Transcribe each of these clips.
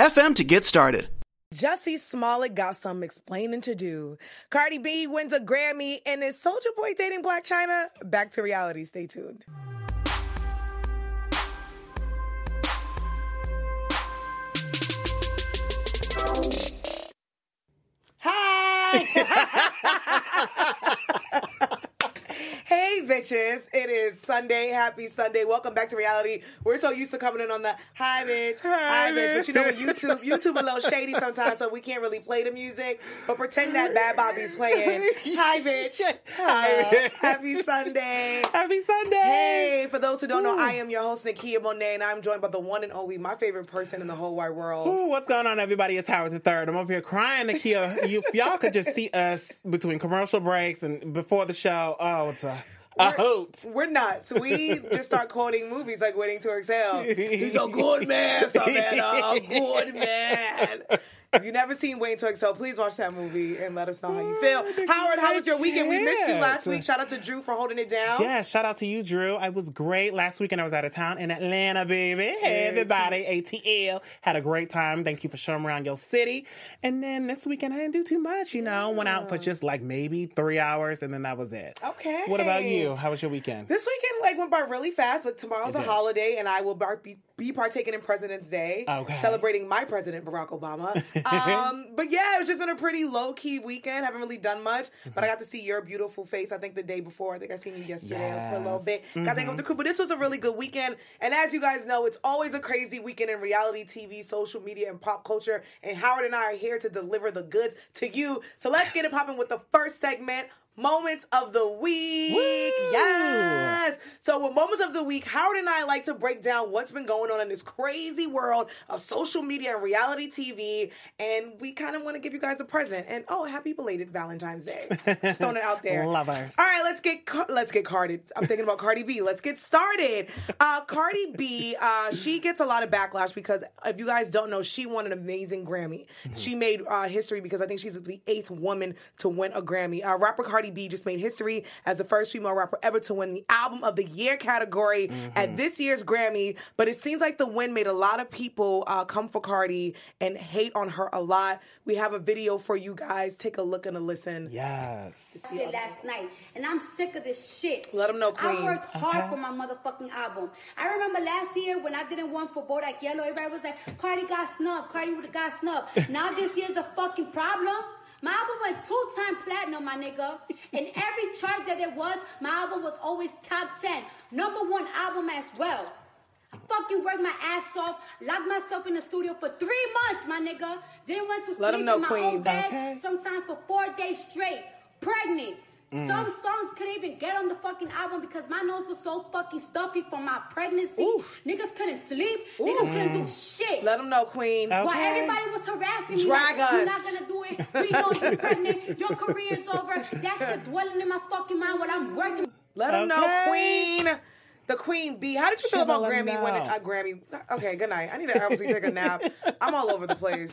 FM to get started. Jussie Smollett got some explaining to do. Cardi B wins a Grammy, and is Soulja Boy dating Blac Chyna? Back to reality. Stay tuned. Hi! Hey, bitches. It is Sunday. Happy Sunday. Welcome back to reality. We're so used to coming in on the hi, bitch. Hi, hi bitch. But you know what? YouTube, YouTube a little shady sometimes, so we can't really play the music. But pretend that Bad Bobby's playing. Hi, bitch. Hi. Happy Sunday. Happy Sunday. Hey, for those who don't know, I am your host, Nakia Monet, and I'm joined by the one and only, my favorite person in the whole wide world. Ooh, what's going on, everybody? It's Howard the Third. I'm over here crying, Nakia. you, y'all could just see us between commercial breaks and before the show. Oh, it's a we're, hoot. We're nuts. We just start quoting movies like Waiting to Exhale. He's a good man, Savannah. Uh, a good man. If you've never seen Waiting to Exhale, please watch that movie and let us know how you oh, feel. Howard, how was your weekend? We missed you last week. Shout out to Drew for holding it down. Yeah, shout out to you, Drew. I was great. Last weekend I was out of town in Atlanta, baby. Hey, everybody. ATL. Had a great time. Thank you for showing around your city. And then this weekend I didn't do too much, you know. Went out for just like maybe three hours and then that was it. Okay. What about you? How was your weekend? This weekend like went by really fast, but tomorrow's a holiday and I will be, be partaking in President's Day. Okay. Celebrating my president, Barack Obama. Um, but yeah, it's just been a pretty low key weekend. Haven't really done much, but I got to see your beautiful face. I think the day before. I think I seen you yesterday yes. for a little bit. Mm-hmm. Got to hang with the crew. But this was a really good weekend. And as you guys know, it's always a crazy weekend in reality TV, social media, and pop culture. And Howard and I are here to deliver the goods to you. So let's get it popping with the first segment moments of the week. Woo! Yes. So with moments of the week, Howard and I like to break down what's been going on in this crazy world of social media and reality TV, and we kind of want to give you guys a present. And oh, happy belated Valentine's Day! Just throwing it out there. Lovers. All right, let's get let's get carded. I'm thinking about Cardi B. Let's get started. Uh, Cardi B, uh, she gets a lot of backlash because if you guys don't know, she won an amazing Grammy. Mm-hmm. She made uh, history because I think she's the eighth woman to win a Grammy. Uh, rapper Cardi Cardi B just made history as the first female rapper ever to win the Album of the Year category mm-hmm. at this year's Grammy. But it seems like the win made a lot of people uh, come for Cardi and hate on her a lot. We have a video for you guys. Take a look and a listen. Yes. Shit last night, and I'm sick of this shit. Let them know, Queen. I worked hard okay. for my motherfucking album. I remember last year when I didn't want for Bodak Yellow, everybody was like, Cardi got snubbed. Cardi would have got snubbed. now this year's a fucking problem. My album went two time platinum, my nigga. In every chart that there was, my album was always top 10. Number one album as well. I fucking worked my ass off, locked myself in the studio for three months, my nigga. Then went to Let sleep know, in my Queen. own bed, okay. sometimes for four days straight, pregnant. Mm. Some songs couldn't even get on the fucking album because my nose was so fucking stuffy from my pregnancy. Oof. Niggas couldn't sleep. Ooh. Niggas couldn't do shit. Let them know, Queen. Okay. While everybody was harassing me, Drag like, us. you're not gonna do it. We know you're pregnant. Your career's over. That shit dwelling in my fucking mind while I'm working. Let them okay. know, Queen the Queen Bee. How did you feel about Grammy winning a uh, Grammy? Okay, good night. I need to obviously take a nap. I'm all over the place.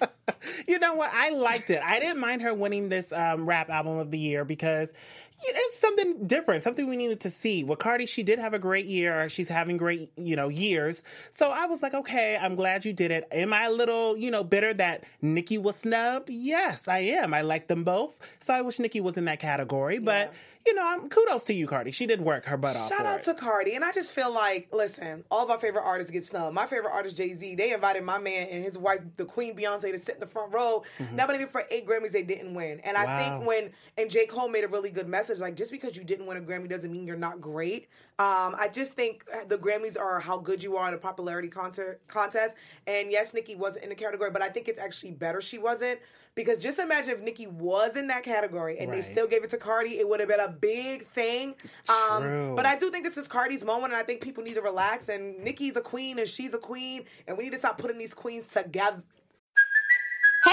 You know what? I liked it. I didn't mind her winning this um, rap album of the year because it's something different, something we needed to see. With Cardi, she did have a great year. She's having great, you know, years. So I was like, okay, I'm glad you did it. Am I a little, you know, bitter that Nicki was snubbed? Yes, I am. I like them both. So I wish Nicki was in that category. But yeah you know, I'm, kudos to you, Cardi. She did work her butt off. Shout out it. to Cardi. And I just feel like, listen, all of our favorite artists get snubbed. My favorite artist, Jay Z, they invited my man and his wife, the Queen Beyonce, to sit in the front row. Mm-hmm. Nominated for eight Grammys, they didn't win. And I think when, and J. Cole made a really good message like, just because you didn't win a Grammy doesn't mean you're not great. Um, I just think the Grammys are how good you are in a popularity concert, contest. And yes, Nicki wasn't in the category, but I think it's actually better she wasn't because just imagine if Nicki was in that category and right. they still gave it to Cardi, it would have been a big thing. Um, but I do think this is Cardi's moment, and I think people need to relax. And Nicki's a queen, and she's a queen, and we need to stop putting these queens together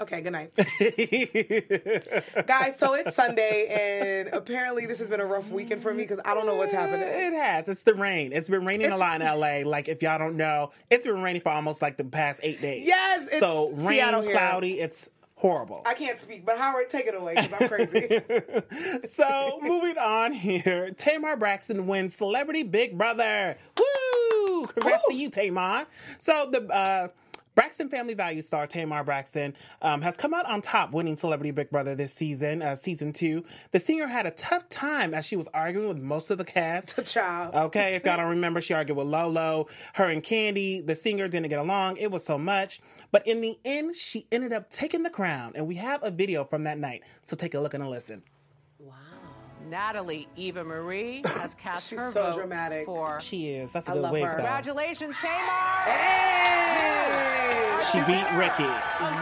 Okay, good night. Guys, so it's Sunday, and apparently this has been a rough weekend for me because I don't know what's happening. It has. It's the rain. It's been raining It's- a lot in LA. Like if y'all don't know, it's been raining for almost like the past eight days. Yes, it's so rain, Seattle here. cloudy. It's horrible. I can't speak, but Howard, take it away because I'm crazy. so moving on here, Tamar Braxton wins Celebrity Big Brother. Woo! Congrats Woo! to you, Tamar. So the uh, Braxton Family Values star Tamar Braxton um, has come out on top, winning Celebrity Big Brother this season, uh, season two. The singer had a tough time as she was arguing with most of the cast. Child. Okay, if y'all don't remember, she argued with Lolo. Her and Kandi, the singer, didn't get along. It was so much. But in the end, she ended up taking the crown. And we have a video from that night. So take a look and a listen. Natalie Eva Marie has cast She's her so vote dramatic. for. She is. That's a I good love wig, her. though. Congratulations, Tamar! Hey! She beat Ricky.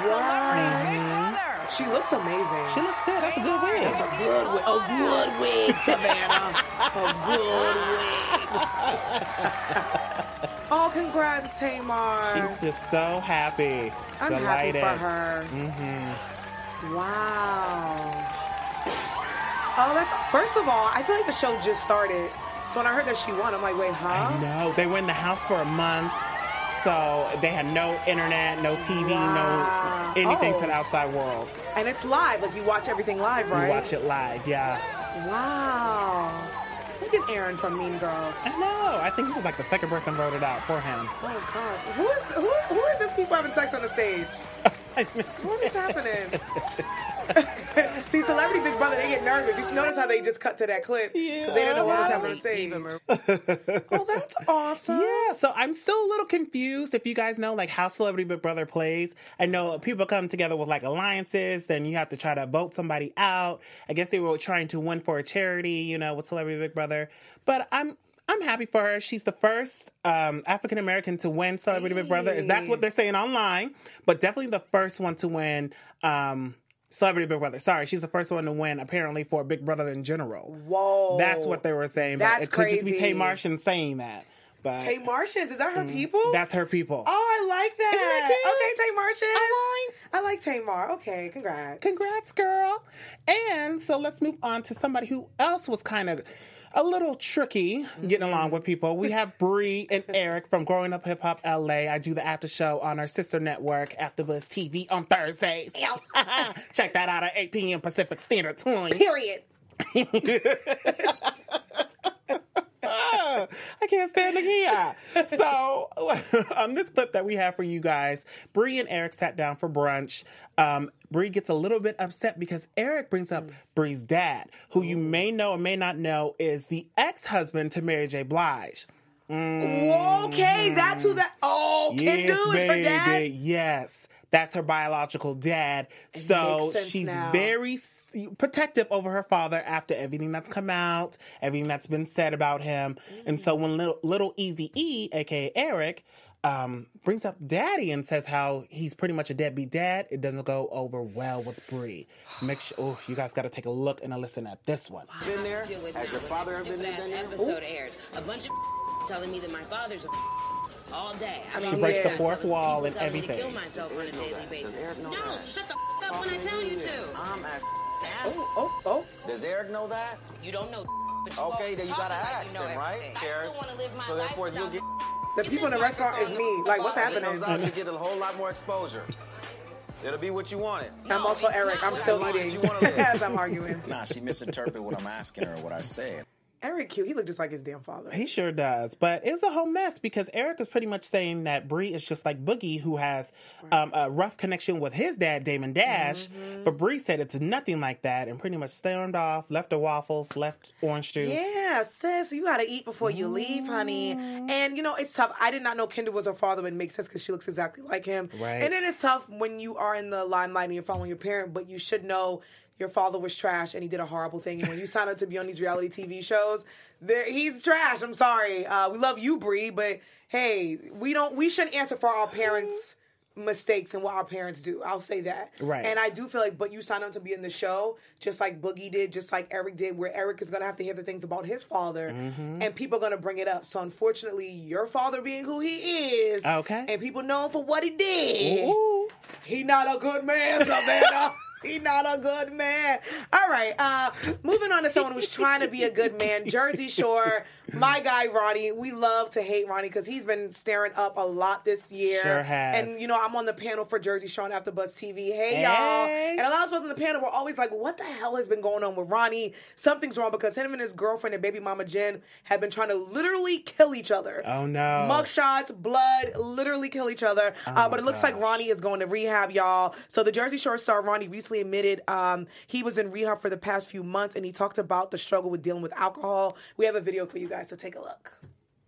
What? She looks amazing. She looks good. That's a good wig. That's a good wig. A good wig, Savannah. a good wig. oh, congrats, Tamar. She's just so happy. I'm delighted. happy for her. Mm-hmm. Wow. Oh, that's first of all, I feel like the show just started. So when I heard that she won, I'm like, wait, huh? No, they were in the house for a month. So they had no internet, no TV, Wow. no anything Oh. to the oh. outside world. And it's live. Like you watch everything live, right? We watch it live, yeah. Wow. Look at Aaron from Mean Girls. I know. I think he was like the second person voted out for him. Oh gosh. Who is who, who is this people having sex on the stage? What is happening? See, Celebrity Big Brother, they get nervous. You notice how they just cut to that clip because they didn't know what was happening on stage. Oh, that's awesome. Yeah, so I'm still a little confused if you guys know like how Celebrity Big Brother plays. I know people come together with like alliances, then you have to try to vote somebody out. I guess they were trying to win for a charity, you know, with Celebrity Big Brother. But I'm I'm happy for her. She's the first um, African American to win Celebrity Big Brother. Is That's what they're saying online, but definitely the first one to win um, Celebrity Big Brother. Sorry, she's the first one to win apparently for Big Brother in general. Whoa. That's what they were saying. That's but it could just be crazy. Tamartian saying that. But Tay Martians, is that her mm, people? that's her people. Oh, I like that. That? Okay, Tamartians. I like Tamar. Okay, congrats. Congrats, girl. And so let's move on to somebody who else was kind of a little tricky getting mm-hmm. along with people. We have Bree and Eric from Growing Up Hip Hop LA. I do the after show on our sister network, AfterBuzz TV, on Thursdays. Check that out at 8 p.m. Pacific Standard Time. Period. I can't stand the Kia. So, on this clip that we have for you guys, Bree and Eric sat down for brunch. Um, Bree gets a little bit upset because Eric brings up Bree's dad, who you may know or may not know is the ex-husband to Mary J. Blige. Okay, that's who that. Oh, Kendu is her dad. Yes. That's her biological dad. So she's now. very protective over her father after everything that's come out, everything that's been said about him. And so when little, little Easy E, aka Eric, um, brings up Daddy and says how he's pretty much a deadbeat dad, it doesn't go over well with Bree. Make sure, oh, you guys got to take a look and a listen at this one. been there? deal Has your father that ever been there? stupid-ass episode airs. A bunch of telling me that my father's a all day. I She mean, breaks the fourth telling- wall people and telling me to everything. kill myself on a daily basis. Does Eric know no, that? so shut the f- up when I tell you to. I'm asking. Oh, oh, oh. Does Eric know that? You don't know. But you Okay, then you gotta talking like ask you know him, right? everything. I still want to live my So life therefore, you'll without get. The people in the restaurant is me. Like, what's As it happening? comes out, you get a whole lot more exposure. It'll be what you wanted. I'm also Eric. I'm still I eating You wanna live. as I'm arguing. Nah, she misinterpreted what I'm asking her, what I said. Eric cute. He looked just like his damn father. He sure does, but it's a whole mess because Eric is pretty much saying that Bree is just like Boogie, who has um, a rough connection with his dad, Damon Dash. Mm-hmm. But Bree said it's nothing like that, and pretty much stormed off, left the waffles, left orange juice. Yeah, sis, you gotta eat before you leave, honey. And you know, it's tough. I did not know Kendu was her father, but it makes sense because she looks exactly like him. Right. And then it's tough when you are in the limelight and you're following your parent, but you should know your father was trash and he did a horrible thing. And when you sign up to be on these reality TV shows, he's trash. I'm sorry. Uh, we love you, Bree, but hey, we don't. We shouldn't answer for our parents. Mistakes and what our parents do. I'll say that. Right. And I do feel like, but you signed up to be in the show, just like Boogie did, just like Eric did, where Eric is going to have to hear the things about his father, Mm-hmm. and people are going to bring it up. So unfortunately, your father being who he is, Okay. and people know him for what he did, Ooh. he not a good man, Savannah. He not a good man. All right. Uh, moving on to someone who's trying to be a good man. Jersey Shore, my guy Ronnie. We love to hate Ronnie because he's been staring up a lot this year. Sure has. And you know, I'm on the panel for Jersey Shore on AfterBuzz TV. Hey, y'all. And a lot of us on the panel were always like, "What the hell has been going on with Ronnie? Something's wrong." Because him and his girlfriend and baby mama Jen have been trying to literally kill each other. Oh, no. Mugshots, blood, literally kill each other. uh, but it looks like Ronnie is going to rehab, y'all. So the Jersey Shore star Ronnie recently admitted um, he was in rehab for the past few months, and he talked about the struggle with dealing with alcohol. We have a video for you guys, so take a look.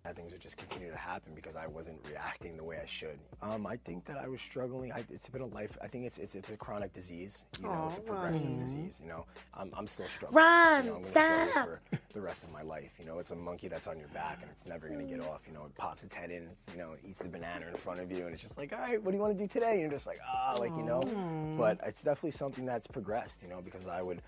Bad things would just continue to happen because I wasn't reacting the way I should. Um, I think that I was struggling. I, it's been a life. I think it's it's, it's a chronic disease. You know, it's a progressive Ronnie. disease. You know, I'm, I'm still struggling. Ron, you know, I'm struggle stop. for the rest of my life. You know, it's a monkey that's on your back and it's never gonna get off. You know, it pops its head in. It's, you know, it eats the banana in front of you and it's just like, all right, what do you want to do today? And you're just like, ah, like you know. But it's definitely something that's progressed. You know, because I would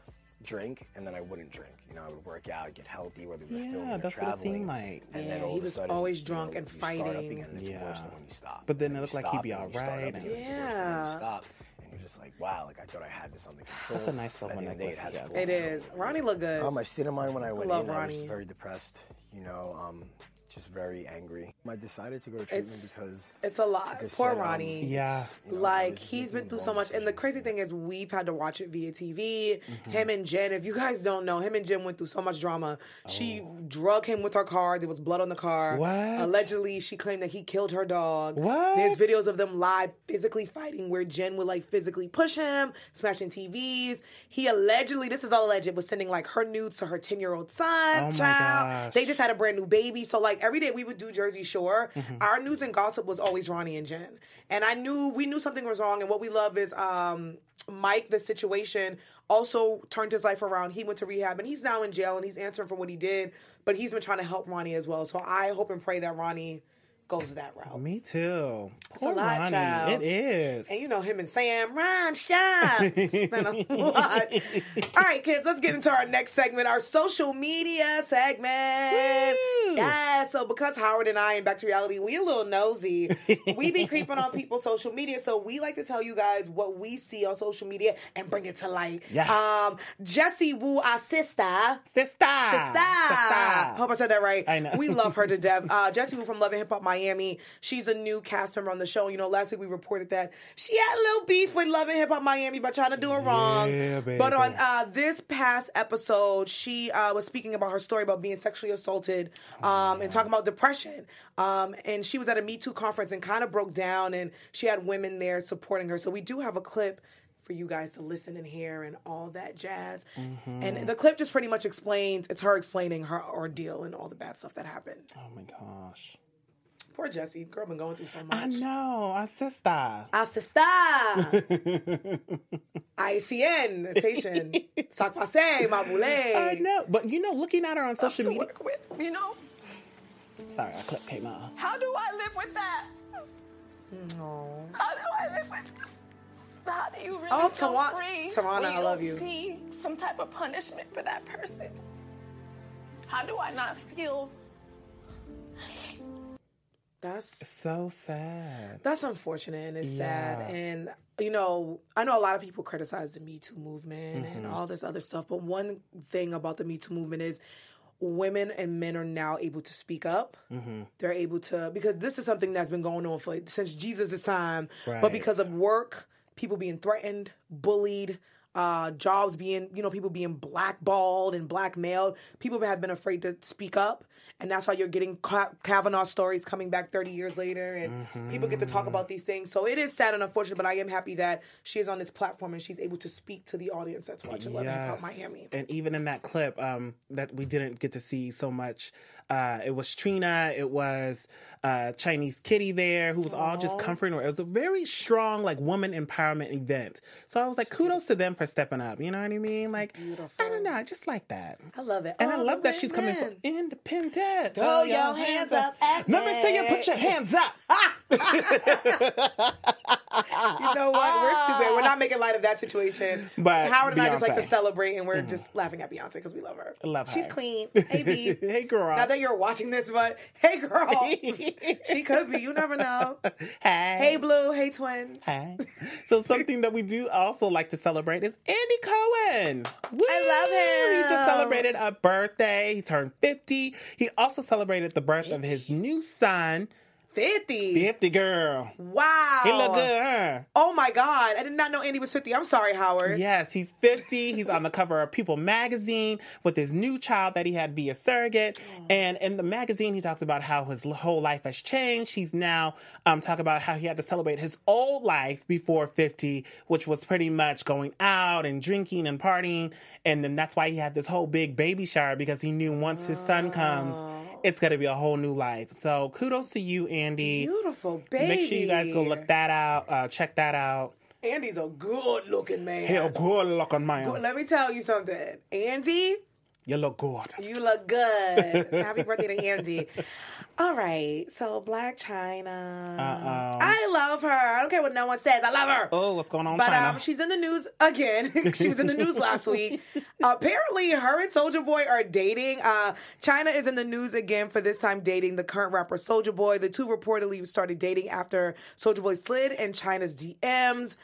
drink and then I wouldn't drink. You know, I would work out, get healthy, whether we were Yeah, filming or that's what it seemed like. And Yeah, then all he of a was sudden, always you drunk know, and you start up fighting. again, and it's Yeah. worse than when you stop. But then it looked like he'd be and then you start alright, up again, and- it's worse than when you Yeah. stop. And you're just like, wow, like I thought I had this under control. That's a nice But little at the end of the has he has. full It control. is. Ronnie looked good. Um, my state of mind when I went love in, I was very depressed. You know, um, just very angry. I decided to go to treatment It's- because It's a lot. like I Poor said, um, Ronnie. Yeah. you know, like was just he's been through so much and the crazy thing is we've had to watch it via tv Mm-hmm. him and jen if you guys don't know him and jen went through so much drama she Oh. drug him with her car there was blood on the car What? allegedly she claimed that he killed her dog What? there's videos of them live physically fighting where jen would like physically push him smashing tvs he allegedly this is all alleged was sending like her nudes to her 10 year old son Oh my child gosh. they just had a brand new baby so like every day we would do jersey shore Mm-hmm. our news and gossip was always ronnie and jen. And i knew we knew something was wrong and what we love is um mike the situation also turned his life around. He went to rehab and he's now in jail and he's answering for what he did but he's been trying to help ronnie as well. So i hope and pray that ronnie goes that route Me too. a Poor lot, Ronnie. child. It is. and you know him and Sam, Ron, stop. It's been a lot. All right, kids, let's get into our next segment, our social media segment. Yeah, so because Howard and I in Back to Reality, we a little nosy. we be creeping on people's social media, so we like to tell you guys what we see on social media and bring it to light. Yes. Um, Jessie Woo, our sister. Sister. Sister. sister. Hope I said that right. I know. We love her to death. Uh, Jessie Woo from Love and Hip Hop Miami. She's a new cast member on the show. You know, last week we reported that she had a little beef with Love and Hip Hop Miami by trying to do it wrong. Yeah. But on uh, this past episode, she uh, was speaking about her story about being sexually assaulted um, and talking about depression. Um, and she was at a Me Too conference and kind of broke down, and she had women there supporting her. So we do have a clip for you guys to listen and hear and all that jazz. Mm-hmm. And the clip just pretty much explains it's her explaining her ordeal and all the bad stuff that happened. Oh my gosh. Poor Jesse. girl, been going through so much. I know. Our sister. A sister. ICN, Haitian. Sac passe, ma boule. I know. But you know, looking at her on social media. work with, you know? Sorry, our clip came out. How do I live with that? No. How do I live with How do you really Oh, feel Tawa- free Tawana, when I you love don't you. see some type of punishment for that person? How do I not feel That's So sad. that's unfortunate and it's Yeah. sad. And you know, I know a lot of people criticize the Me Too movement and Mm-hmm. all this other stuff, but one thing about the Me Too movement is women and men are now able to speak up. Mm-hmm. They're able to because this is something that's been going on for since Jesus' time. Right. But because of work, people being threatened, bullied, uh, jobs being, you know, people being blackballed and blackmailed. People have been afraid to speak up. And that's why you're getting Ka- Kavanaugh stories coming back 30 years later, and people get to talk about these things. So it is sad and unfortunate, but I am happy that she is on this platform and she's able to speak to the audience that's watching Love and Hip Hop Miami. And even in that clip um, that we didn't get to see so much, uh, it was Trina, it was uh, Chinese Kitty there, who was all just comforting her. It was a very strong, like, woman empowerment event. So I was like, kudos to them for stepping up. You know what I mean? Like, I don't know, I just like that. I love it. And I love that she's coming from women. independent. Throw your hands up Let me see you put your hands up. You know what? We're stupid. We're not making light of that situation. But Howard and I just like to celebrate, and we're just laughing at Beyonce because we love her. Love her. She's clean. Hey, B. hey, girl. That you're watching this, but hey, girl. she could be. You never know. Hey. Hey, Blue. Hey, twins. Hey. So something that we do also like to celebrate is Andy Cohen. I love him. He just celebrated a birthday. He turned 50. He also celebrated the birth of his new son, 50. 50 girl. Wow. He look good, huh? Oh, my God. I did not know Andy was 50. I'm sorry, Howard. Yes, he's 50. He's on the cover of People magazine with his new child that he had via surrogate. And in the magazine, he talks about how his whole life has changed. He's now um, talking about how he had to celebrate his old life before 50, which was pretty much going out and drinking and partying. And then that's why he had this whole big baby shower because he knew once his son comes, it's going to be a whole new life. So kudos to you, Andy. Beautiful baby. Make sure you guys go look that out, uh, check that out. Andy's a good looking man. He's a good looking man. Let me tell you something. Andy, You look good. You look good. Happy birthday to Andy. All right, so Blac Chyna. Uh-oh. I love her. I don't care what no one says. I love her. Oh, what's going on, But Chyna? um, she's in the news again. she was in the news last week. apparently, her and Soulja Boy are dating. Uh, Chyna is in the news again for this time dating the current rapper Soulja Boy. The two reportedly started dating after Soulja Boy slid in Chyna's DMs.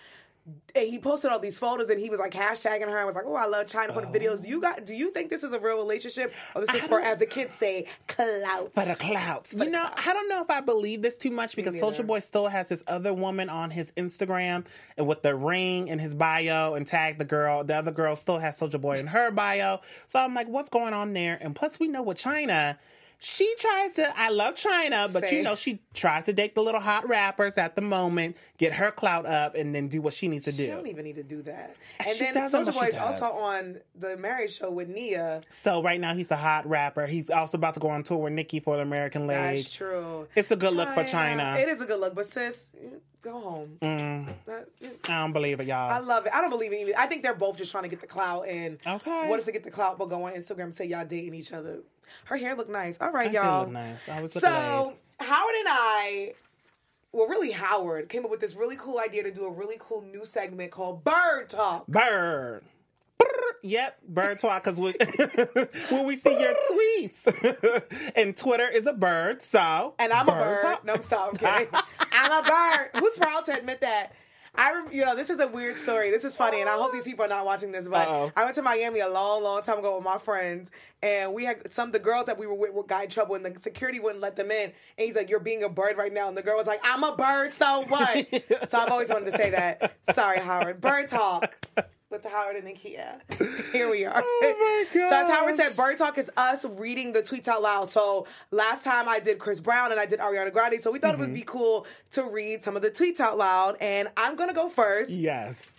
And he posted all these photos and he was like hashtagging her. I was like, oh, I love Chyna. Putting oh. videos. You got? Do you think this is a real relationship, or this is for, as the kids say, clout? for the clout. You know, I don't know if I believe this too much because Soulja Boy still has this other woman on his Instagram and with the ring in his bio and tagged the girl. The other girl still has Soulja Boy in her bio. So I'm like, what's going on there? And plus, we know with Chyna. She tries to. I love Chyna, but you know she tries to date the little hot rappers at the moment, get her clout up, and then do what she needs to do. She do. don't even need to do that. And She then Soulja Boy is also on the marriage show with Nia. So right now he's a hot rapper. He's also about to go on tour with Nicki for the American League. That's true. It's a good look for Chyna. It is a good look, but sis, go home. Mm, I don't believe it, y'all. I love it. I don't believe it either. I think they're both just trying to get the clout. And Okay. what is to get the clout? But go on Instagram and say y'all dating each other. Her hair looked nice. All right, I y'all. nice. I was so late. Howard and I, well, really Howard came up with this really cool idea to do a really cool new segment called Bird Talk. Bird. Yep, bird talk. Because when, when we see your tweets, and Twitter is a bird, so And I'm a bird. talk. No, stop. I'm kidding. I'm a bird. Who's proud to admit that? I, you know, this is a weird story. This is funny, and I hope these people are not watching this. But Uh-oh. I went to Miami a long, long time ago with my friends, and we had some of the girls that we were with were got in trouble, and the security wouldn't let them in. And he's like, "You're being a bird right now," and the girl was like, "I'm a bird, so what?" so I've always wanted to say that. Sorry, Howard. Bird talk. With the Howard and Nakia. Here we are. Oh my So as Howard said, Bird Talk is us reading the tweets out loud. So last time I did Chris Brown and I did Ariana Grande. So we thought it would be cool to read some of the tweets out loud. And I'm gonna go first. Yes.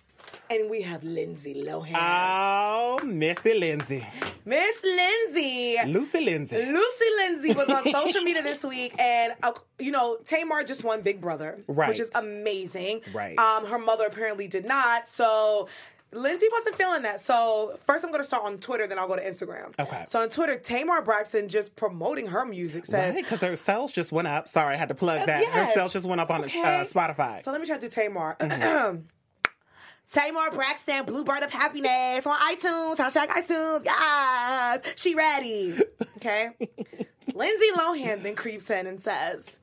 And we have Lindsay Lohan. Oh, Missy Lindsay. Miss Lindsay. Lucy Lindsay. Lucy Lindsay was on social media this week, and uh, you know Tamar just won Big Brother, Right. which is amazing. Right. Um, her mother apparently did not, so Lindsay wasn't feeling that. So first, I'm going to start on Twitter, then I'll go to Instagram. Okay. So on Twitter, Tamar Braxton just promoting her music says. Right, because her sales just went up. Sorry, I had to plug that. Her sales just went up on Okay. uh, Spotify. So let me try to do Tamar. Mm-hmm. Tamar Braxton, Bluebird of Happiness on iTunes. Hashtag iTunes. Yes, she ready. Okay. Lindsay Lohan then creeps in and says,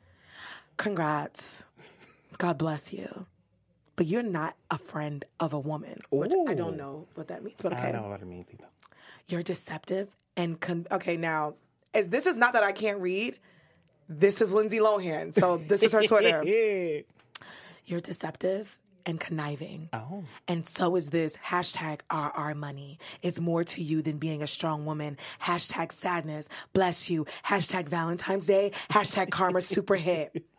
"Congrats, God bless you, but you're not a friend of a woman." Which I don't know what that means, but okay. I know what it means. either. You're deceptive and con- okay. Now, as this is not that I can't read. This is Lindsay Lohan, so this is her Twitter. You're deceptive and conniving. Oh. And so is this hashtag RR money. It's more to you than being a strong woman. Hashtag sadness. Bless you. Hashtag Valentine's Day. Hashtag karma super hit.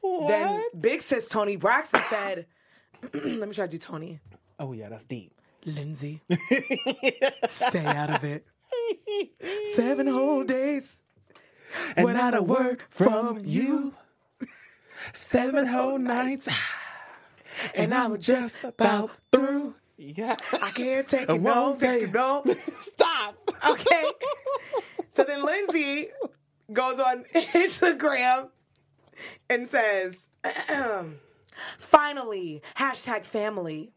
What? Then big sis Toni Braxton said, let me try to do Toni. Oh yeah, that's deep. Lindsay, stay out of it. Seven whole days and without a word from you. Seven whole nights, and I'm just about through. Yeah, I can't take it no, take it no. Stop. Okay. so then Lindsay goes on Instagram and says, finally, hashtag family.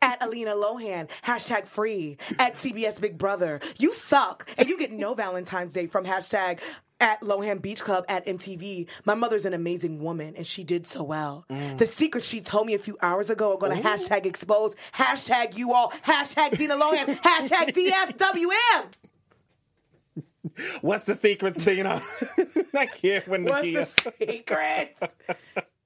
At Aliana Lohan, hashtag free. At CBS Big Brother. You suck. And you get no Valentine's Day from hashtag at Lohan Beach Club at MTV. My mother's an amazing woman and she did so well. Mm. The secrets she told me a few hours ago are going to hashtag expose, hashtag you all, hashtag Dina Lohan, hashtag DFWM. What's the secret, Cena? I can't win the What's the secret?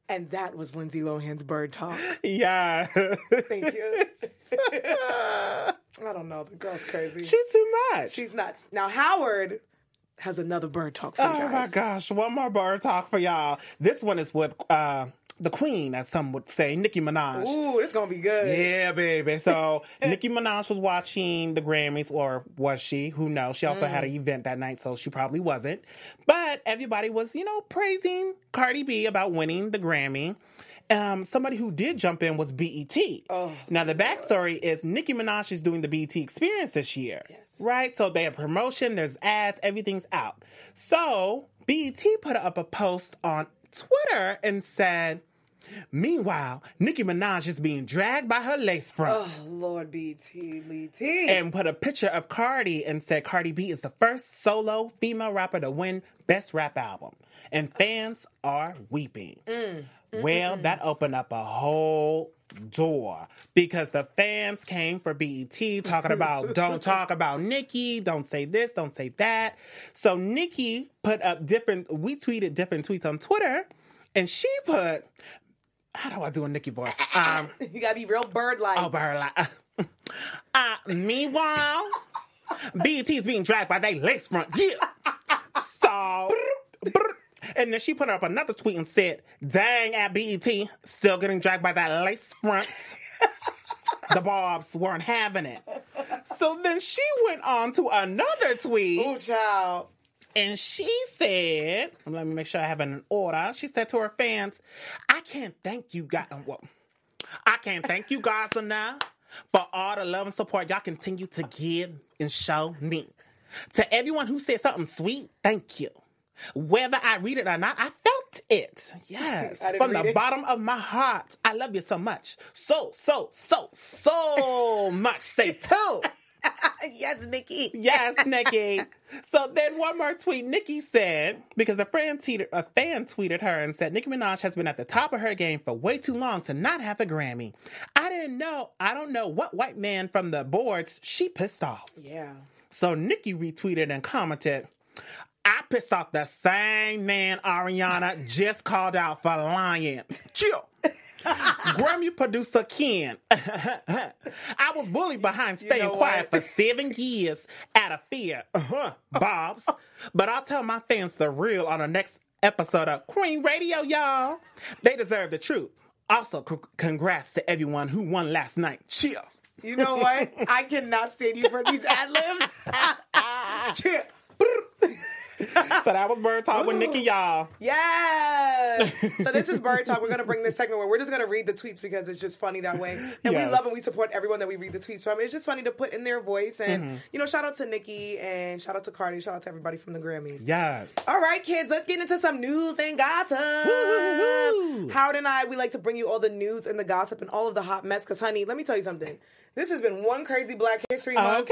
And that was Lindsay Lohan's bird talk. Yeah. Thank you. I don't know. The girl's crazy. She's too much. She's nuts. Now Howard has another bird talk for you Oh my gosh, one more bird talk for y'all. This one is with uh, the queen, as some would say, Nicki Minaj. Ooh, it's gonna be good. Yeah, baby. So Nicki Minaj was watching the Grammys, or was she? Who knows? She also had Mm. an event that night, so she probably wasn't. But everybody was, you know, praising Cardi B about winning the Grammy. Um, somebody who did jump in was BET. Oh, now the backstory is Nicki Minaj is doing the BET Experience this year, right? So they have promotion, there's ads, everything's out. So BET put up a post on Twitter and said, Meanwhile, Nicki Minaj is being dragged by her lace front. Oh Lord, BT, BT. And put a picture of Cardi and said Cardi B is the first solo female rapper to win Best Rap Album. And fans are weeping. Mm. Well, that opened up a whole door because the fans came for BET talking about don't talk about Nicki, don't say this, don't say that. So Nicki put up different, we tweeted different tweets on Twitter, and she put, how do I do a Nicki voice? Um, you gotta be real bird like. Oh, bird like. Uh, meanwhile, BET is being dragged by they lace front. Yeah. So, and then she put up another tweet and said, "Dang, at BET, still getting dragged by that lace front." the Barbz weren't having it. So then she went on to another tweet. Oh, child. And she said, let me make sure I have it in order. She said to her fans, I can't thank you guys. Um, well, I can't thank you guys enough for all the love and support y'all continue to give and show me. To everyone who said something sweet, thank you. Whether I read it or not, I felt it. Yes. From the it. bottom of my heart. I love you so much. So, so, so, so much. Say two. yes, Nicki. Yes, Nicki. so then one more tweet, Nicki said, because a friend tweeted, a fan tweeted her and said, Nicki Minaj has been at the top of her game for way too long to not have a Grammy. I didn't know, I don't know what white man from the boards she pissed off. Yeah. So Nicki retweeted and commented, I pissed off the same man Ariana just called out for lying. Chill. Grammy producer Ken. I was bullied behind staying know quiet what? for seven years out of fear. Uh-huh, Barbz. But I'll tell my fans the real on the next episode of Queen Radio, y'all. They deserve the truth. Also, c- congrats to everyone who won last night. Chill. You know what? I cannot stand you for these ad libs. Cheer. So that was Bird Talk with Nicki, y'all. Yes. So this is Bird Talk. We're gonna bring this segment where we're just gonna read the tweets because it's just funny that way, and we love and we support everyone that we read the tweets from. It's just funny to put in their voice, and Mhm. you know, shout out to Nicki and shout out to Cardi, shout out to everybody from the Grammys. Yes. All right, kids, let's get into some news and gossip. Howard and I, we like to bring you all the news and the gossip and all of the hot mess. Because, honey, let me tell you something. This has been one crazy Black History Month.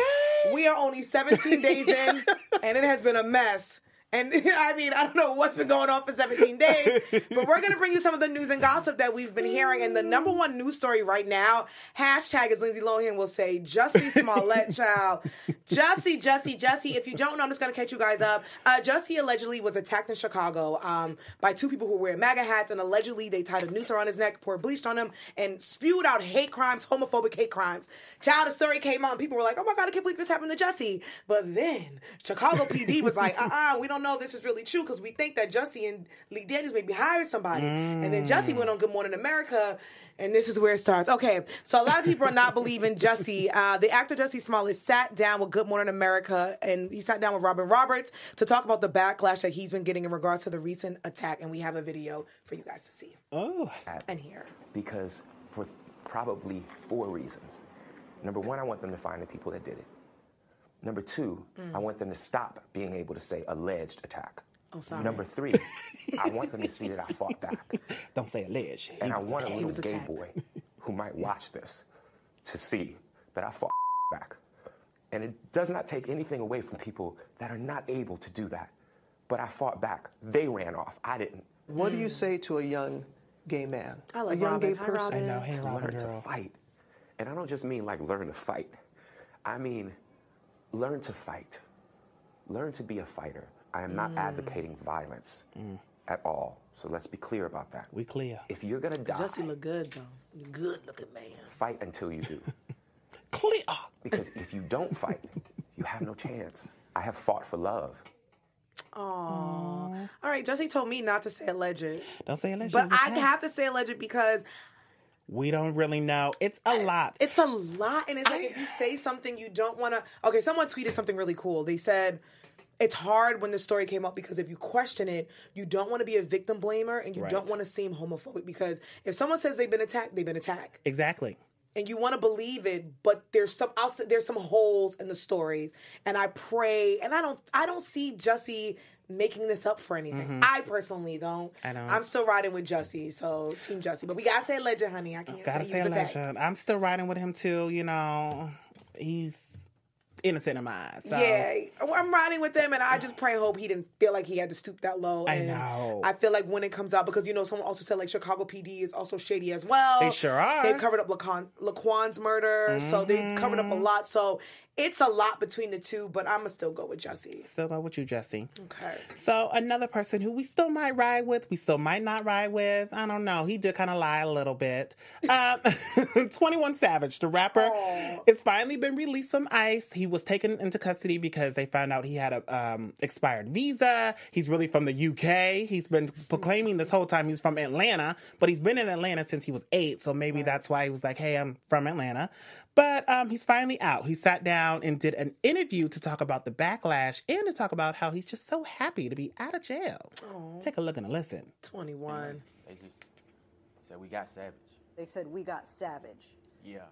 We are only 17 days in, and it has been a mess. And I mean, I don't know what's been going on for 17 days, but we're going to bring you some of the news and gossip that we've been hearing. And the number one news story right now, hashtag as Lindsay Lohan will say, Jussie Smollett, child. Jussie, Jussie, Jussie. If you don't know, I'm just going to catch you guys up. Uh, Jussie allegedly was attacked in Chicago um, by two people who wear MAGA hats, and allegedly they tied a noose around his neck, poured bleach on him, and spewed out hate crimes, homophobic hate crimes. Child, the story came out, and people were like, oh my God, I can't believe this happened to Jussie. But then Chicago PD was like, uh uh we don't know if this is really true because we think that Jussie and Lee Daniels maybe hired somebody. And then Jussie went on Good Morning America. And this is where it starts. Okay, so a lot of people are not believing Jussie. Uh, the actor Jussie Smollett sat down with Good Morning America, and he sat down with Robin Roberts to talk about the backlash that he's been getting in regards to the recent attack. And we have a video for you guys to see Oh. and here. because for probably four reasons. Number one, I want them to find the people that did it. Number two, Mm. I want them to stop being able to say alleged attack. Oh, sorry. Number three, I want them to see that I fought back. Don't say alleged. And I was want a little gay boy who might watch this to see that I fought back. And it does not take anything away from people that are not able to do that. But I fought back. They ran off. I didn't. What do you say to a young gay man? I love a young Robin. gay Hi, person. Robin. I know. Hey, Robin learn girl. to fight. And I don't just mean like learn to fight. I mean learn to fight. Learn to be a fighter. I am not Mm. advocating violence at all. So let's be clear about that. We clear. If you're gonna die, Jussie look good though. Good looking man. fight until you do. Clear. Because if you don't fight, you have no chance. I have fought for love. Aww. All right, Jesse told me not to say alleged. Don't say alleged. But I have to say alleged because We don't really know. It's a lot. it's a lot. And it's like if you say something you don't want to. Okay, someone tweeted something really cool. They said, it's hard when the story came up because if you question it, you don't want to be a victim blamer and you Right. don't want to seem homophobic because if someone says they've been attacked, they've been attacked. Exactly. and you want to believe it, but there's some I'll there's some holes in the stories, and I pray, and I don't I don't see Jussie making this up for anything. I personally don't. Mm-hmm. I don't. I'm still riding with Jussie, so Team Jussie. But we gotta say legend, honey. I can't Gotta say, say he was attacked. alleged. I'm still riding with him too. You know, he's innocent in my eyes. So. Yeah, I'm riding with him, and I just pray and hope he didn't feel like he had to stoop that low. I and know. I feel like when it comes out, because you know, someone also said like Chicago PD is also shady as well. They sure are. They've covered up Laquan, Laquan's murder, so they've covered up a Mm-hmm. lot. So it's a lot between the two, but I'm gonna still go with Jesse. Still go with you, Jesse. Okay. So another person who we still might ride with, we still might not ride with. I don't know. He did kind of lie a little bit. Um, Twenty One Savage, the rapper, it's finally been released from ICE. He was taken into custody because they found out he had a um, expired visa. He's really from the UK. He's been proclaiming this whole time he's from Atlanta, but he's been in Atlanta since he was eight. So maybe that's why he was like, "Hey, I'm from Atlanta." But um, he's finally out. He sat down and did an interview to talk about the backlash and to talk about how he's just so happy to be out of jail. Take a look and a listen. 21. They just said we got Savage. They said we got savage. Yeah.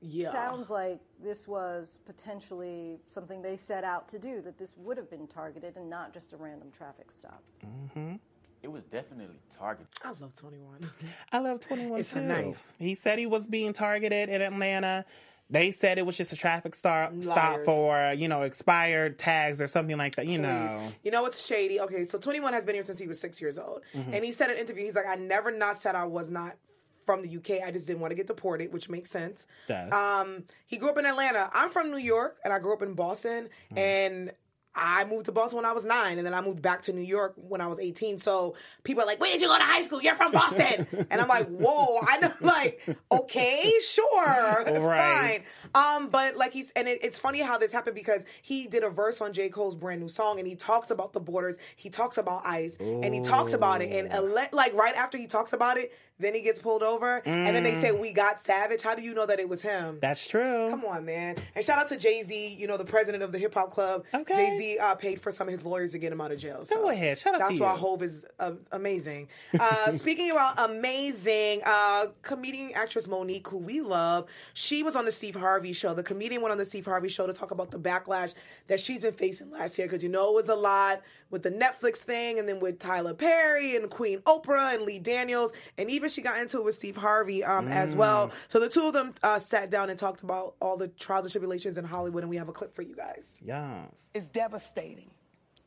Yeah. Sounds like this was potentially something they set out to do, that this would have been targeted and not just a random traffic stop. Mm-hmm. It was definitely targeted. I love 21. I love 21 It's a knife. He said he was being targeted in Atlanta. They said it was just a traffic star, stop for, you know, expired tags or something like that, you know. You know what's shady? Okay, so 21 has been here since he was six years old. Mhm. And he said in an interview, he's like, I never not said I was not from the UK. I just didn't want to get deported, which makes sense. Does. Um, he grew up in Atlanta. I'm from New York, and I grew up in Boston. And I moved to Boston when I was nine, and then I moved back to New York when I was 18. So people are like, "Where did you go to high school? You're from Boston." and I'm like, "Whoa!" I know, like, okay, sure, Right. fine. Um, but like he's, and it, it's funny how this happened because he did a verse on J Cole's brand new song, and he talks about the borders, he talks about ICE, and he talks about it, and ele- like right after he talks about it, then he gets pulled over, and then they Mm. say we got Savage. How do you know that it was him? That's true. Come on, man. And shout out to Jay Z, you know, the president of the hip hop club. Okay. Jay Z uh, paid for some of his lawyers to get him out of jail. So Go ahead. Shout out that's to why you. Hove is uh, amazing. Uh, speaking about amazing, uh, comedian actress Mo'Nique, who we love, she was on the Steve Harvey show. The comedian went on the Steve Harvey show to talk about the backlash that she's been facing last year because you know it was a lot with the Netflix thing and then with Tyler Perry and Queen Oprah and Lee Daniels. And even she got into it with Steve Harvey um, as Mm. well. So the two of them uh, sat down and talked about all the trials and tribulations in Hollywood. And we have a clip for you guys. Yes. It's devastating.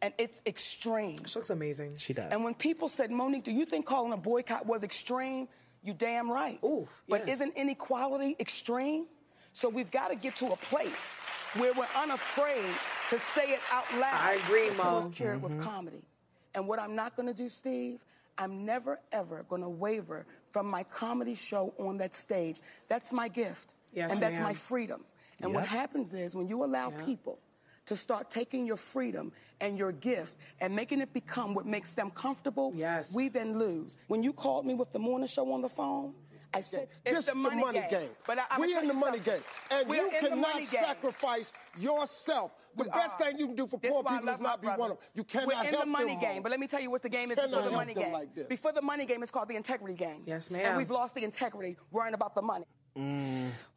and it's extreme. She looks amazing. She does. And when people said, Mo'Nique, do you think calling a boycott was extreme? You damn right. Ooh, but yes. isn't inequality extreme? So we've got to get to a place where we're unafraid to say it out loud. I agree, Of Mo. course, care it was Mhm. comedy. And what I'm not going to do, Steve, I'm never ever going to waver from my comedy show on that stage. That's my gift. Yes, and that's ma'am. my freedom. And what happens is when you allow people to start taking your freedom and your gift and making it become what makes them comfortable, yes. we then lose. When you called me with the morning show on the phone, I said, This it's is the money, game. But I, I'm we gonna in the money something. game, and We're you cannot sacrifice yourself. The We best are. thing you can do for This poor why I people is love my not be brother. one of them. You cannot We're in help the money them game, all. but let me tell you what the game is before the money game. like this. Before the money game, it's called the integrity game. Yes, ma'am. And we've lost the integrity, worrying about the money.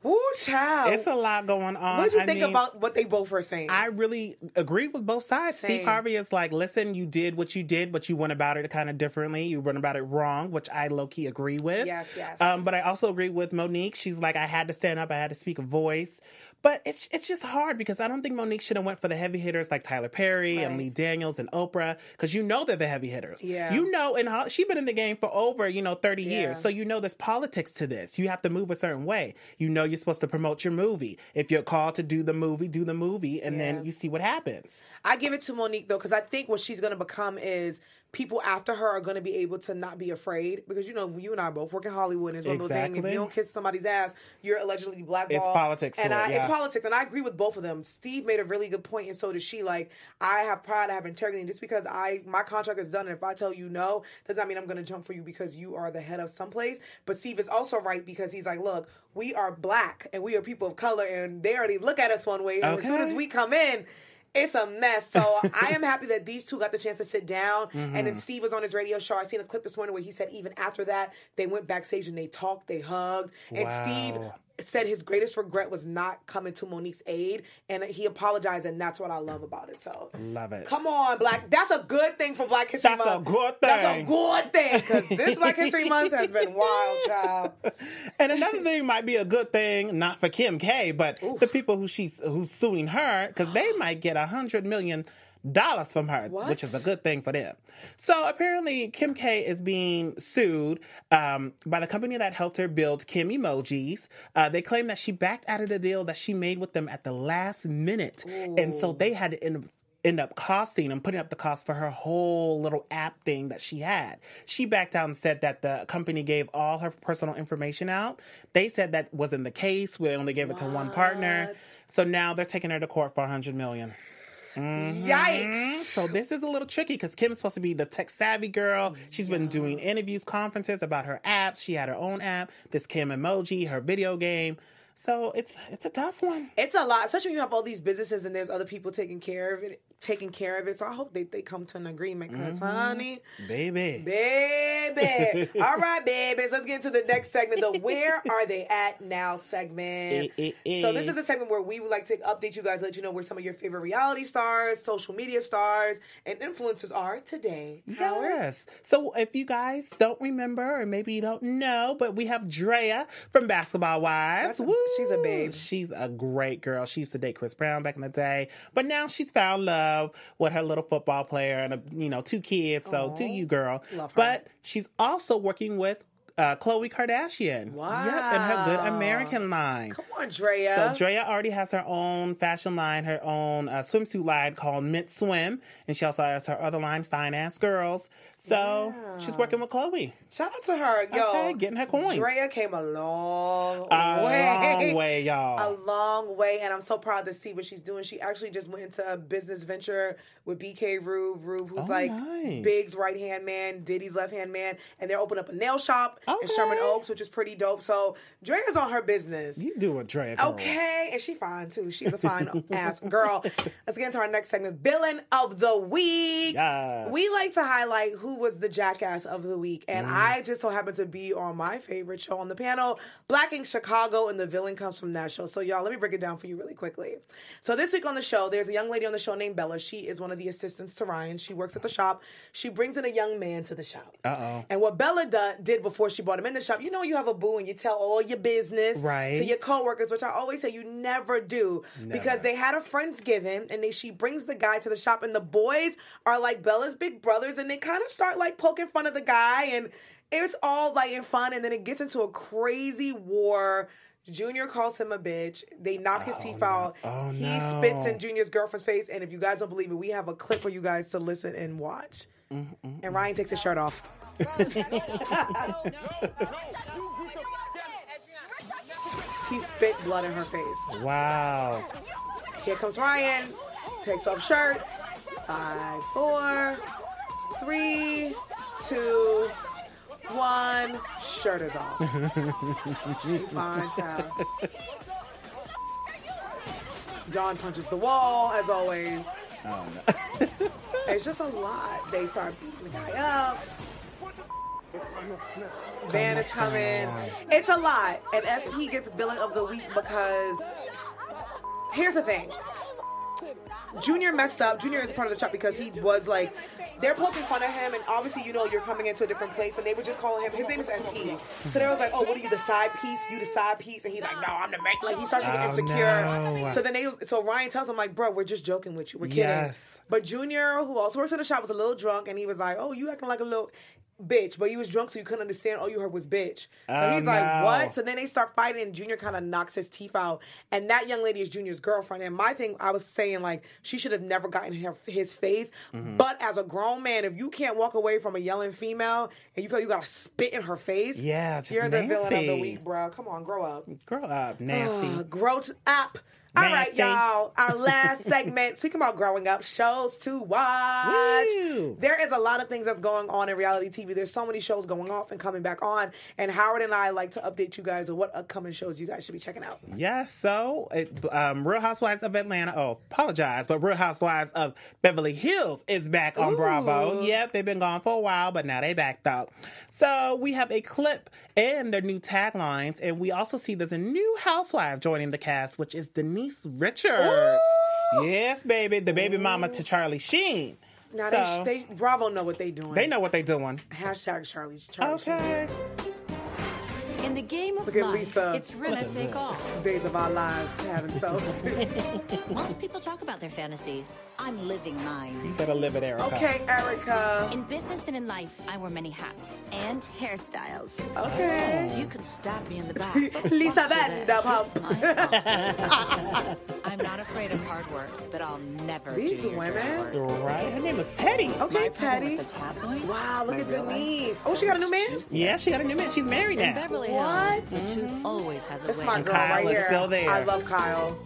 Woo, child. It's a lot going on. What do you I think mean, about what they both were saying? I really agree with both sides. Steve Harvey is like, listen, you did what you did, but you went about it kind of differently. You went about it wrong, which I low key agree with. Yes, yes. Um, but I also agree with Mo'Nique. She's like, I had to stand up, I had to speak a voice. But it's it's just hard because I don't think Mo'Nique should have went for the heavy hitters like Tyler Perry and Lee Daniels and Oprah because you know they're the heavy hitters. Yeah. You know, and she's been in the game for over you know thirty Yeah. years, so you know there's politics to this. You have to move a certain way. You know you're supposed to promote your movie. If you're called to do the movie, do the movie, and Yeah. then you see what happens. I give it to Mo'Nique though, because I think what she's gonna become is people after her are gonna be able to not be afraid because you know you and I both work in Hollywood and it's one of those things if you don't kiss somebody's ass, you're allegedly blackballed. It's politics and to it, yeah. it's politics, and I agree with both of them. Steve made a really good point, and so did she. Like I have pride, I have integrity, and just because I my contract is done, and if I tell you no, does not mean I'm gonna jump for you because you are the head of someplace. But Steve is also right because he's like, look, we are black and we are people of color, and they already look at us one way, and as soon as we come in. It's a mess. So I am happy that these two got the chance to sit down. And then Mhm. Steve was on his radio show. I seen a clip this morning where he said even after that, they went backstage and they talked, they hugged. And Steve Wow. Said his greatest regret was not coming to Mo'Nique's aid. And he apologized, and that's what I love about it. So Love it. come on, Black. That's a good thing for Black History Month. That's a good That's a thing. good thing. Because this Black History Month has been wild, child. And another thing might be a good thing, not for Kim K, but the people who she's who's suing her, because they might get a hundred million dollars from her, which is a good thing for them. So apparently, Kim K is being sued um, by the company that helped her build Kim Emojis. Uh, they claim that she backed out of the deal that she made with them at the last minute, and so they had to end end up costing and putting up the cost for her whole little app thing that she had. She backed out and said that the company gave all her personal information out. They said that wasn't the case. We only gave it to one partner. So now they're taking her to court for 100 million. Mhm. Yikes. So this is a little tricky because Kim's supposed to be the tech savvy girl. She's been doing interviews, conferences about her apps. She had her own app, this Kim emoji, her video game. So it's it's a tough one. It's a lot, especially when you have all these businesses and there's other people taking care of it, taking care of it. So I hope they, they come to an agreement, because Mhm. honey, Baby. baby. All right, babies. Let's get into the next segment, the Where Are They At Now segment. Eh, eh, So this eh. is a segment where we would like to update you guys, let you know where some of your favorite reality stars, social media stars, and influencers are today. Howard? Yes. So if you guys don't remember, or maybe you don't know, but we have Draya from Basketball Wives. She's a babe. She's a great girl. She used to date Chris Brown back in the day, but now she's found love with her little football player and a, you know two kids. So to you, girl. Love her. But she's also working with. Uh, Khloe Kardashian. Wow. Yep, and her Good American line. Come on, Draya. So Draya already has her own fashion line, her own uh, swimsuit line called Mint Swim, and she also has her other line, Fine Ass Girls. So she's working with Khloe. Shout out to her, yo. Okay, getting her coins. Draya came a long A way. long way, y'all. A long way, and I'm so proud to see what she's doing. She actually just went into a business venture with BK Rube, Rube, who's Oh, like nice. Big's right hand man, Diddy's left hand man, and they're opening up a nail shop in Sherman Oaks, which is pretty dope. So Draya's on her business. You do a Draya. girl. Okay, and she fine too. She's a fine ass girl. Let's get into our next segment, villain of the week. Yes. We like to highlight who was the jackass of the week, and Mm. I just so happened to be on my favorite show on the panel, Black Ink Chicago, and the villain comes from that show. So y'all, let me break it down for you really quickly. So this week on the show, there's a young lady on the show named Bella. She is one of the assistants to Ryan. She works at the shop. She brings in a young man to the shop. Uh oh. And what Bella do- did before she brought him in the shop. You know, you have a boo and you tell all your business Right. to your coworkers, which I always say you never do because they had a friendsgiving and they she brings the guy to the shop and the boys are like Bella's big brothers and they kind of start like poking fun of the guy and it's all like in fun and then it gets into a crazy war. Junior calls him a bitch. They knock his teeth oh, out. Oh, he no. spits in Junior's girlfriend's face. And if you guys don't believe it, we have a clip for you guys to listen and watch. And Ryan takes his shirt off. he spit blood in her face. Wow. Here comes Ryan. Takes off shirt. Five, four, three, two, one. Shirt is off. You fine, child. Don punches the wall, as always. Oh, no. It's just a lot. They start beating the guy up. Van is coming. It's a lot. And SP gets villain of the week because here's the thing. Junior messed up. Junior is part of the trap because he was like, they're poking fun at him, and obviously, you know, you're coming into a different place, and they were just calling him. His name is SP. So they was like, "Oh, what are you, the side piece? You the side piece?" And he's like, "No, I'm the main." Like he starts to get Oh, insecure. no. So then they, so Ryan tells him like, "Bro, we're just joking with you. We're kidding." Yes. But Junior, who also works in the shop, was a little drunk, and he was like, "Oh, you acting like a little." Bitch, but he was drunk, so you couldn't understand. All you heard was bitch. So Oh, he's like, no. "What?" So then they start fighting, and Junior kind of knocks his teeth out. And that young lady is Junior's girlfriend. And my thing, I was saying, like, she should have never gotten her, his face. Mhm. But as a grown man, if you can't walk away from a yelling female and you feel you got to spit in her face, Yeah, you're the villain of the week, bro. Come on, grow up. Grow up, nasty. Ugh, grow up. All right, y'all. Our last segment, speaking about growing up, shows to watch. Woo. There is a lot of things that's going on in reality TV. There's so many shows going off and coming back on. And Howard and I like to update you guys on what upcoming shows you guys should be checking out. Yes, so it, um, Real Housewives of Atlanta. Oh, apologize, but Real Housewives of Beverly Hills is back on Bravo. Yep, they've been gone for a while, but now they back though. So we have a clip and their new taglines, and we also see there's a new housewife joining the cast, which is Denise Richards. Yes, baby, the baby mama to Charlie Sheen. Now, So- they, they Bravo know what they doing. They know what they're doing. Hashtag Charlie. Charlie Okay. In the game of Look at life, Lisa. it's winner take all. Days of our lives having self. Most people talk about their fantasies. I'm living mine. You mine. better live it, Erika. okay, Erika. In business and in life, I wear many hats and hairstyles. Okay. You can stab me in the back. Lisa Watch your Vanderpump. back. I'm not afraid of hard work, but I'll never These do your dirty women. work. Right, her name is Teddi. Okay, My problem Teddi. with the tabloids, Wow, look my at real life Denise. is Oh, she got a so new man? juicy. Yeah, she got a new man. She's married In now. Beverly What? Hills, the truth mm-hmm. always has a That's way. my girl Kyle right is here. still there. I love Kyle.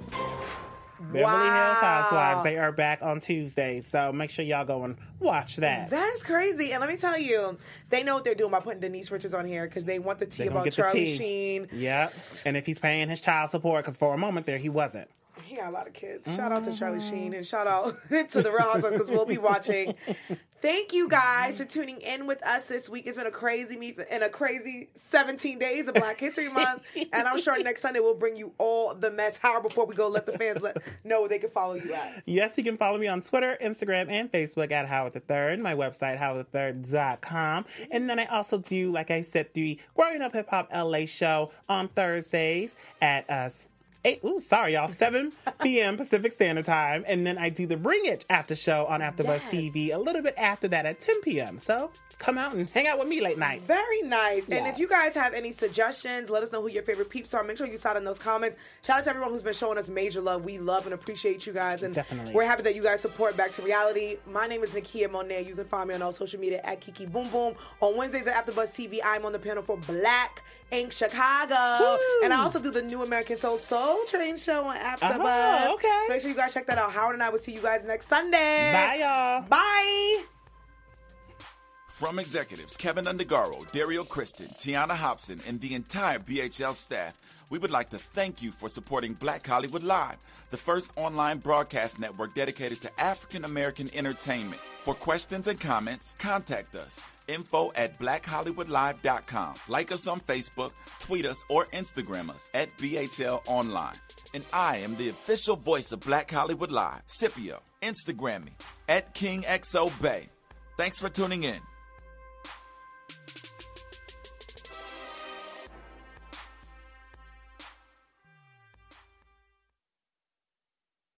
Beverly Wow. Hills Housewives. They are back on Tuesday, so make sure y'all go and watch that. That's crazy. And let me tell you, they know what they're doing by putting Denise Richards on here because they want the tea They gonna about get the Charlie tea. Sheen. Yep. And if he's paying his child support, because for a moment there he wasn't. He got a lot of kids. Shout out to Charlie Mm-hmm. Sheen and shout out to the Real Housewives because we'll be watching. Thank you guys for tuning in with us this week. It's been a crazy meet and a crazy 17 days of Black History Month. and I'm sure next Sunday we'll bring you all the mess. However, before we go, let the fans let know where they can follow you at. Yes, you can follow me on Twitter, Instagram, and Facebook at Howard the Third. My website, howardthird.com. And then I also do, like I said, the Growing Up Hip Hop LA show on Thursdays at uh, Eight, ooh, sorry, y'all. 7 p.m. Pacific Standard Time. And then I do the Bring It after show on AfterBuzz TV a little bit after that at 10 p.m. So come out and hang out with me late night. Very nice. And if you guys have any suggestions, let us know who your favorite peeps are. Make sure you shout in those comments. Shout out to everyone who's been showing us major love. We love and appreciate you guys. And Definitely. we're happy that you guys support Back to Reality. My name is Nakia Monet. You can find me on all social media at Kiki Boom Boom. On Wednesdays at AfterBuzz TV, I'm on the panel for Black Ink Chicago. And I also do the New American Soul Soul Train show on AfterBuzz. Oh, okay. So make sure you guys check that out. Howard and I will see you guys next Sunday. Bye, y'all. Bye. From executives Keven Undergaro, Dario Kristen, Tiana Hobson, and the entire BHL staff, we would like to thank you for supporting Black Hollywood Live, the first online broadcast network dedicated to African American entertainment. For questions and comments, contact us. Info at blackhollywoodlive.com. Like us on Facebook, tweet us, or Instagram us at BHL Online. And I am the official voice of Black Hollywood Live, Scipio. Instagram me at KingXO Bay. Thanks for tuning in.